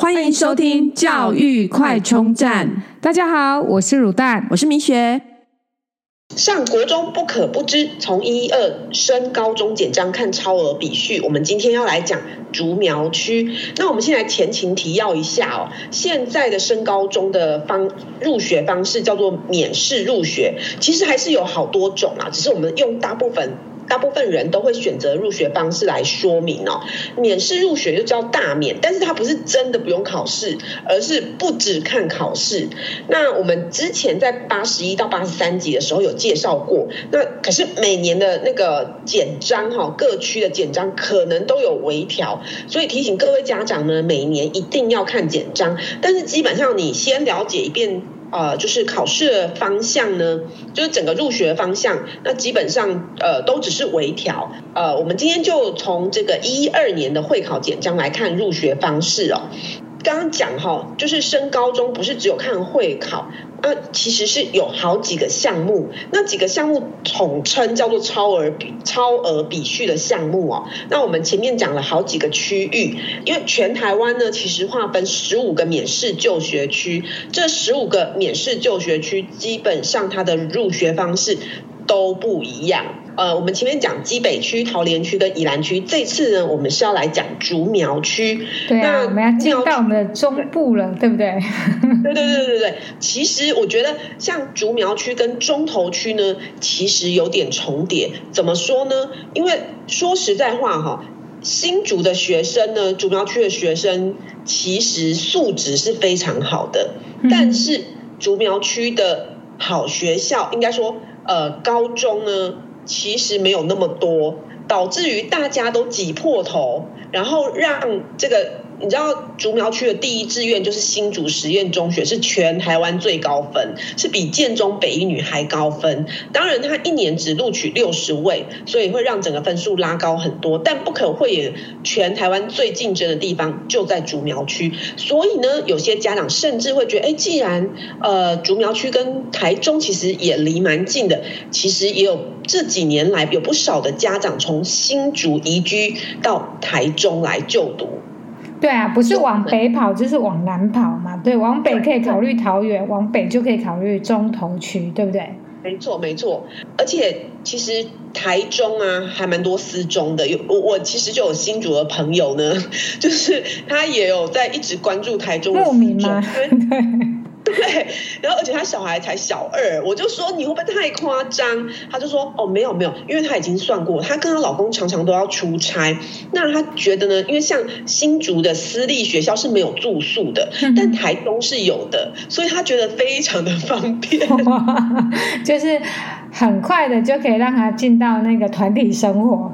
欢迎收听教育快充站。大家好，我是乳蛋，我是明雪。上国中不可不知，从一一二升高中简章看超额比序。我们今天要来讲竹苗区。那我们先来前情提要一下哦。现在的升高中的方入学方式叫做免试入学，其实还是有好多种啊，只是我们用大部分。大部分人都会选择入学方式来说明哦，免试入学就叫大免，但是它不是真的不用考试，而是不只看考试。那我们之前在八十一到八十三集的时候有介绍过，那可是每年的那个简章哈，各区的简章可能都有微调，所以提醒各位家长呢，每年一定要看简章，但是基本上你先了解一遍。呃，就是考试的方向呢，就是整个入学方向，那基本上呃都只是微调。呃，我们今天就从这个一二年的会考简章来看入学方式哦。刚刚讲哈，就是升高中不是只有看会考。呃，其实是有好几个项目，那几个项目统称叫做超额比超额比序的项目哦。那我们前面讲了好几个区域，因为全台湾呢，其实划分十五个免试就学区，这十五个免试就学区基本上它的入学方式都不一样。呃，我们前面讲基北区、桃园区跟宜兰区，这次呢，我们是要来讲竹苗区。对啊，那我们要进到我们的中部了，对，对不对？对对对对对。其实我觉得像竹苗区跟中投区呢，其实有点重叠。怎么说呢？因为说实在话哈，新竹的学生呢，竹苗区的学生其实素质是非常好的，嗯、但是竹苗区的好学校，应该说呃高中呢。其实没有那么多，导致于大家都挤破头，然后让这个。你知道竹苗区的第一志愿就是新竹实验中学，是全台湾最高分，是比建中北一女还高分。当然，他一年只录取六十位，所以会让整个分数拉高很多。但不可讳言，全台湾最竞争的地方就在竹苗区。所以呢，有些家长甚至会觉得，哎，既然呃竹苗区跟台中其实也离蛮近的，其实也有这几年来有不少的家长从新竹移居到台中来就读。对啊，不是往北跑就是往南跑嘛。对，往北可以考虑桃园，往北就可以考虑中投区，对不对？没错，没错。而且其实台中啊，还蛮多私中的。有我，我其实就有新竹的朋友呢，就是他也有在一直关注台中的私中。莫名吗？对。然后而且他小孩才小二，我就说你会不会太夸张？他就说哦，没有没有，因为他已经算过，她跟她老公常常都要出差，那他觉得呢，因为像新竹的私立学校是没有住宿的，但台中是有的，所以他觉得非常的方便，就是很快的就可以让他进到那个团体生活。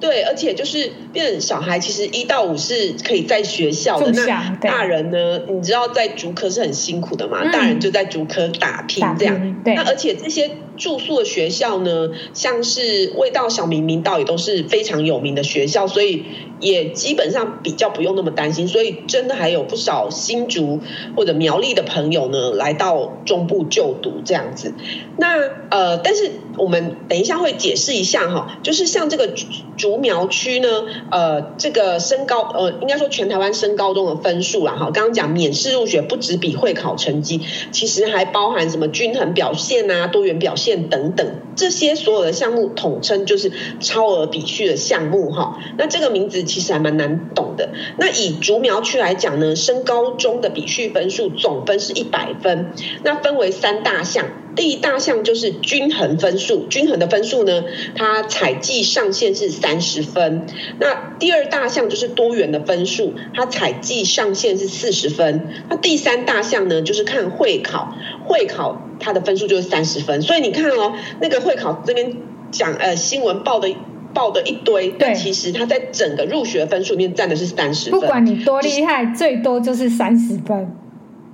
对，而且就是变小孩，其实一到五是可以在学校的。那大人呢？你知道在竹科是很辛苦的嘛？嗯、大人就在竹科打拼这样。对。那而且这些住宿的学校呢，像是味道小明、明道也都是非常有名的学校，所以也基本上比较不用那么担心。所以真的还有不少新竹或者苗栗的朋友呢，来到中部就读这样子。那呃，但是我们等一下会解释一下哈，就是像这个竹。苗区呢，呃，这个升高，呃，应该说全台湾升高中的分数啦，哈，刚刚讲免试入学不只比会考成绩，其实还包含什么均衡表现啊、多元表现等等，这些所有的项目统称就是超额比序的项目，哈。那这个名字其实还蛮难懂的。那以竹苗区来讲呢，升高中的比序分数总分是一百分，那分为三大项。第一大项就是均衡分数，均衡的分数呢，它采计上限是三十分。那第二大项就是多元的分数，它采计上限是四十分。那第三大项呢，就是看会考，会考它的分数就是三十分。所以你看哦，那个会考这边讲呃新闻报的报的一堆，但其实它在整个入学分数里面占的是三十分。不管你多厉害，最多就是三十分。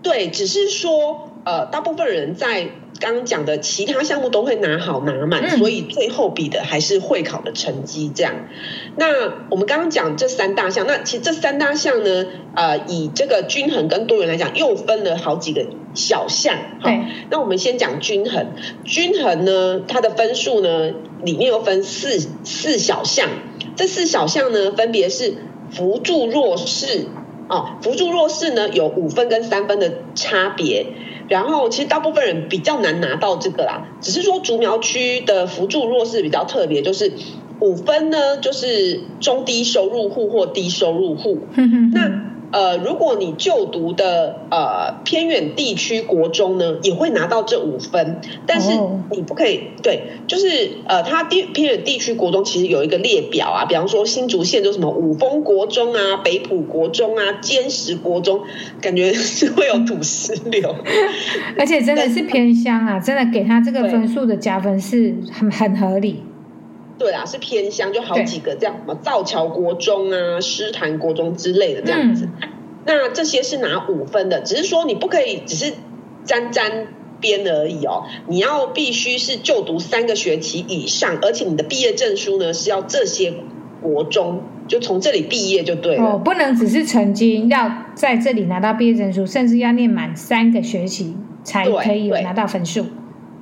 对，只是说呃，大部分人在。刚刚讲的其他项目都会拿好拿满，所以最后比的还是会考的成绩。这样，那我们刚刚讲这三大项，那其实这三大项呢，呃，以这个均衡跟多元来讲，又分了好几个小项。好，那我们先讲均衡。均衡呢，它的分数呢，里面又分四四小项。这四小项呢，分别是扶助弱势、哦，扶助弱势呢有五分跟三分的差别。然后其实大部分人比较难拿到这个啦，只是说竹苗区的辅助弱势比较特别，就是五分呢就是中低收入户或低收入户。那呃，如果你就读的呃偏远地区国中呢，也会拿到这五分，但是你不可以、oh. 对，就是呃，它地偏远地区国中其实有一个列表啊，比方说新竹县就什么五峰国中啊、北埔国中啊、坚石国中，感觉是会有土石流，而且真的是偏乡啊，真的给他这个分数的加分是很很合理。对啊，是偏乡，就好几个这样，什么造桥国中啊、狮潭国中之类的这样子。嗯、那这些是拿五分的，只是说你不可以只是沾沾边而已哦，你要必须是就读三个学期以上，而且你的毕业证书呢是要这些国中就从这里毕业就对了。哦，不能只是曾经要在这里拿到毕业证书，甚至要念满三个学期才可以有拿到分数。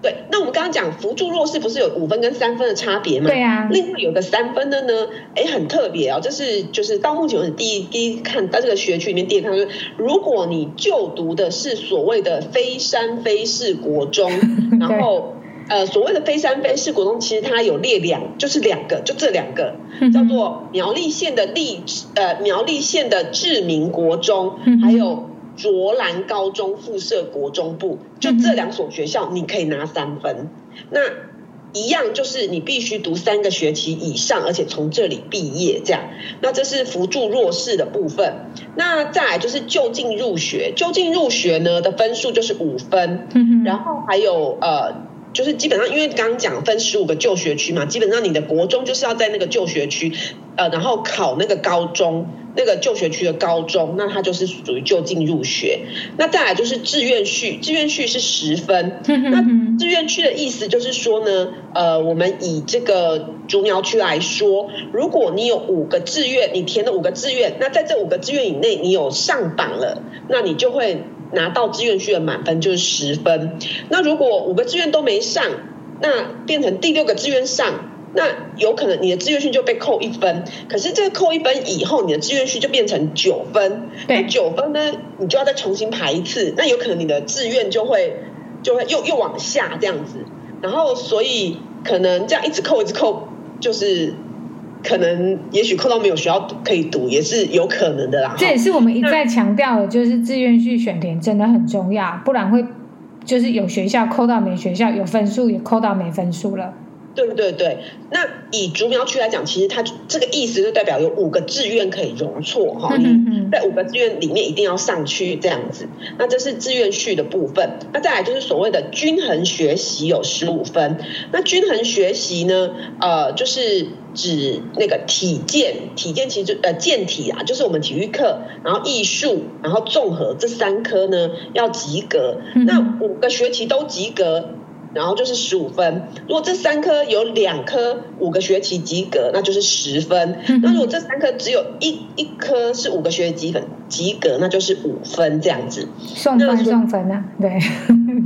对，那我们刚刚讲扶助弱势不是有五分跟三分的差别吗？对啊。另外有个三分的呢，哎，很特别哦，这是就是到目前为止第一第一看到这个学区里面第一看，就是如果你就读的是所谓的非山非市国中，然后呃所谓的非山非市国中，其实它有列两，就是两个，就这两个叫做苗栗县的立呃苗栗县的志明国中，还有。卓兰高中附设国中部，就这两所学校，你可以拿三分。那一样就是你必须读三个学期以上，而且从这里毕业，这样。那这是扶助弱势的部分。那再来就是就近入学，就近入学呢的分数就是五分。然后还有呃，就是基本上因为刚刚讲分十五个就学区嘛，基本上你的国中就是要在那个就学区，呃，然后考那个高中。那个就学区的高中，那它就是属于就近入学。那再来就是志愿序，志愿序是十分。那志愿区的意思就是说呢，呃，我们以这个竹苗区来说，如果你有五个志愿，你填了五个志愿，那在这五个志愿以内，你有上榜了，那你就会拿到志愿序的满分，就是十分。那如果五个志愿都没上，那变成第六个志愿上。那有可能你的志愿序就被扣一分，可是这个扣一分以后，你的志愿序就变成九分。那九分呢，你就要再重新排一次。那有可能你的志愿就会就会又又往下这样子。然后所以可能这样一直扣一直扣，就是可能也许扣到没有学校可以读，也是有可能的啦。这也是我们一再强调的，就是志愿序选填真的很重要，不然会就是有学校扣到没学校，有分数也扣到没分数了。对对对，那以竹苗区来讲，其实它这个意思就代表有五个志愿可以容错哈，嗯在五个志愿里面一定要上去这样子。那这是志愿序的部分。那再来就是所谓的均衡学习有十五分。那均衡学习呢，呃，就是指那个体健，体健其实就呃健体啊，就是我们体育课，然后艺术，然后综合这三科呢要及格。那五个学期都及格。然后就是十五分，如果这三科有两科五个学期及格，那就是十分。那如果这三科只有一一科是五个学期分及格，那就是五分这样子。送分送分啊，对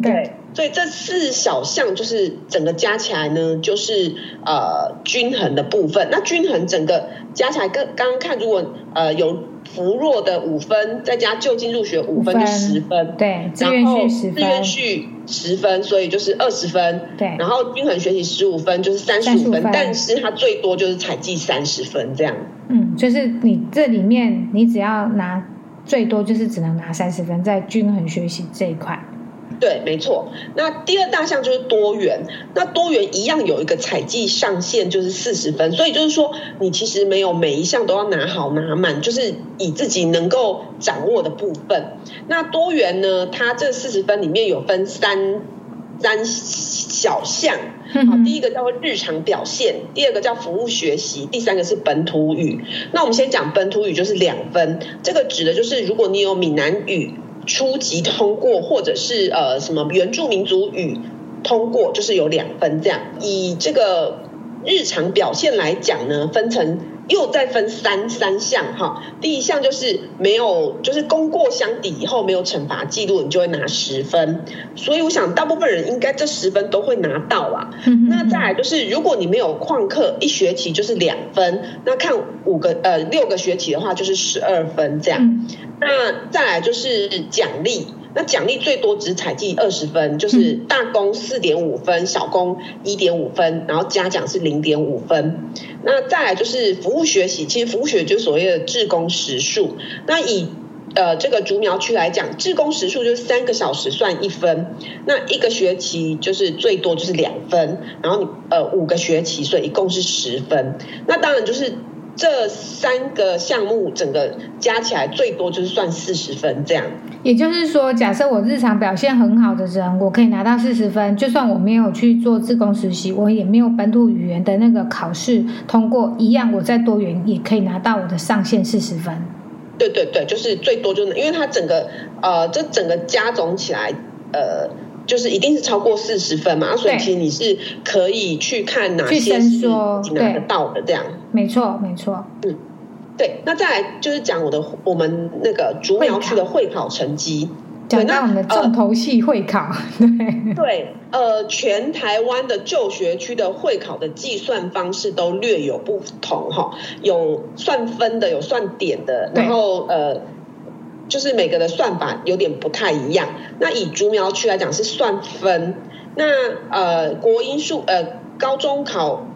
对。所以这四小项就是整个加起来呢，就是呃均衡的部分。那均衡整个加起来，跟刚刚看，如果呃有。扶弱的五分，再加就近入学五分，就十分。对，志愿序十分。志愿序十分，所以就是二十分。对，然后均衡学习十五分，就是三十五分。但是它最多就是采计三十分这样。嗯，就是你这里面，你只要拿最多，就是只能拿三十分，在均衡学习这一块。对，没错。那第二大项就是多元。那多元一样有一个采计上限，就是四十分。所以就是说，你其实没有每一项都要拿好拿满，就是以自己能够掌握的部分。那多元呢，它这四十分里面有分三三小项。好，第一个叫做日常表现，第二个叫服务学习，第三个是本土语。那我们先讲本土语，就是两分。这个指的就是如果你有闽南语。初级通过，或者是呃什么原住民族语通过，就是有两分这样。以这个日常表现来讲呢，分成又再分三三项哈，第一项就是没有，就是功过相抵以后没有惩罚记录，你就会拿十分。所以我想大部分人应该这十分都会拿到啊。那再来就是，如果你没有旷课，一学期就是两分。那看五个呃六个学期的话，就是十二分这样。那再来就是奖励。那奖励最多只采计二十分，就是大工四点五分，小工一点五分，然后嘉奖是零点五分。那再来就是服务学习，其实服务学习就是所谓的志工时数。那以呃这个竹苗区来讲，志工时数就是三个小时算一分，那一个学期就是最多就是两分，然后你呃五个学期，所以一共是十分。那当然就是。这三个项目整个加起来最多就是算四十分这样。也就是说，假设我日常表现很好的人，我可以拿到四十分；就算我没有去做自工实习，我也没有本土语言的那个考试通过，一样我在多元也可以拿到我的上限四十分。对对对，就是最多就能，因为它整个呃，这整个加总起来呃。就是一定是超过四十分嘛，所以其实你是可以去看哪些是拿得到的这样。没错，没错。嗯，对。那再来就是讲我的我们那个竹苗区的会考成绩，讲到我们的重头戏会考。对对，呃，全台湾的就学区的会考的计算方式都略有不同哈，有算分的，有算点的，然后呃。就是每个的算法有点不太一样。那以竹苗区来讲是算分，那呃国英数呃高中考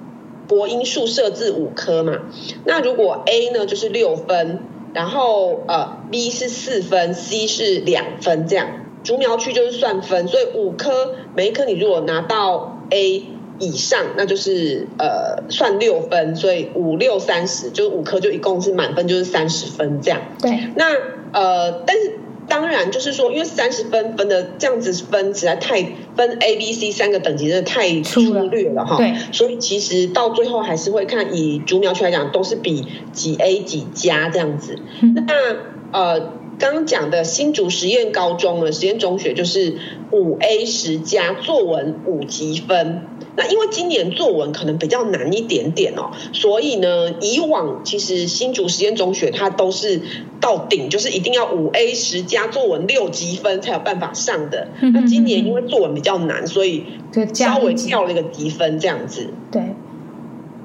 国英数设置五科嘛。那如果 A 呢就是六分，然后呃 B 是四分，C 是两分这样。竹苗区就是算分，所以五科每一科你如果拿到 A 以上，那就是呃算六分，所以五六三十，就是五科就一共是满分就是三十分这样。对，那。呃，但是当然就是说，因为三十分分的这样子分实在太分 A、B、C 三个等级真的太粗略了哈。对，所以其实到最后还是会看以竹苗区来讲，都是比几 A 几加这样子。嗯、那呃。刚刚讲的新竹实验高中呢，实验中学就是五 A 十加作文五级分。那因为今年作文可能比较难一点点哦，所以呢，以往其实新竹实验中学它都是到顶，就是一定要五 A 十加作文六级分才有办法上的。那今年因为作文比较难，所以稍微掉了一个级分这样子。对，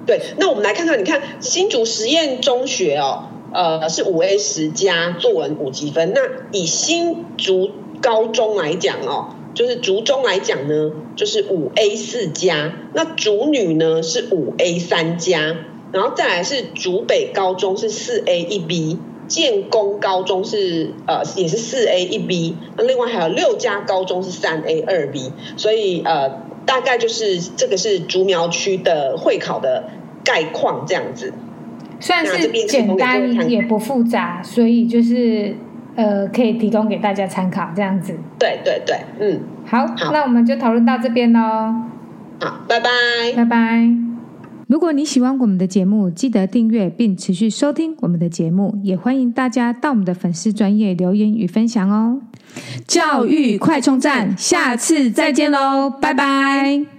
对。那我们来看看，你看新竹实验中学哦。呃，是五 A 十加作文五级分。那以新竹高中来讲哦，就是竹中来讲呢，就是五 A 四加。那竹女呢是五 A 三加，然后再来是竹北高中是四 A 一 B，建工高中是呃也是四 A 一 B，那另外还有六家高中是三 A 二 B。所以呃，大概就是这个是竹苗区的会考的概况这样子。算是简单也不复杂，所以就是呃，可以提供给大家参考这样子。对对对，嗯，好，好，那我们就讨论到这边喽。好，拜拜，拜拜。如果你喜欢我们的节目，记得订阅并持续收听我们的节目，也欢迎大家到我们的粉丝专业留言与分享哦。教育快充站，下次再见喽，拜拜。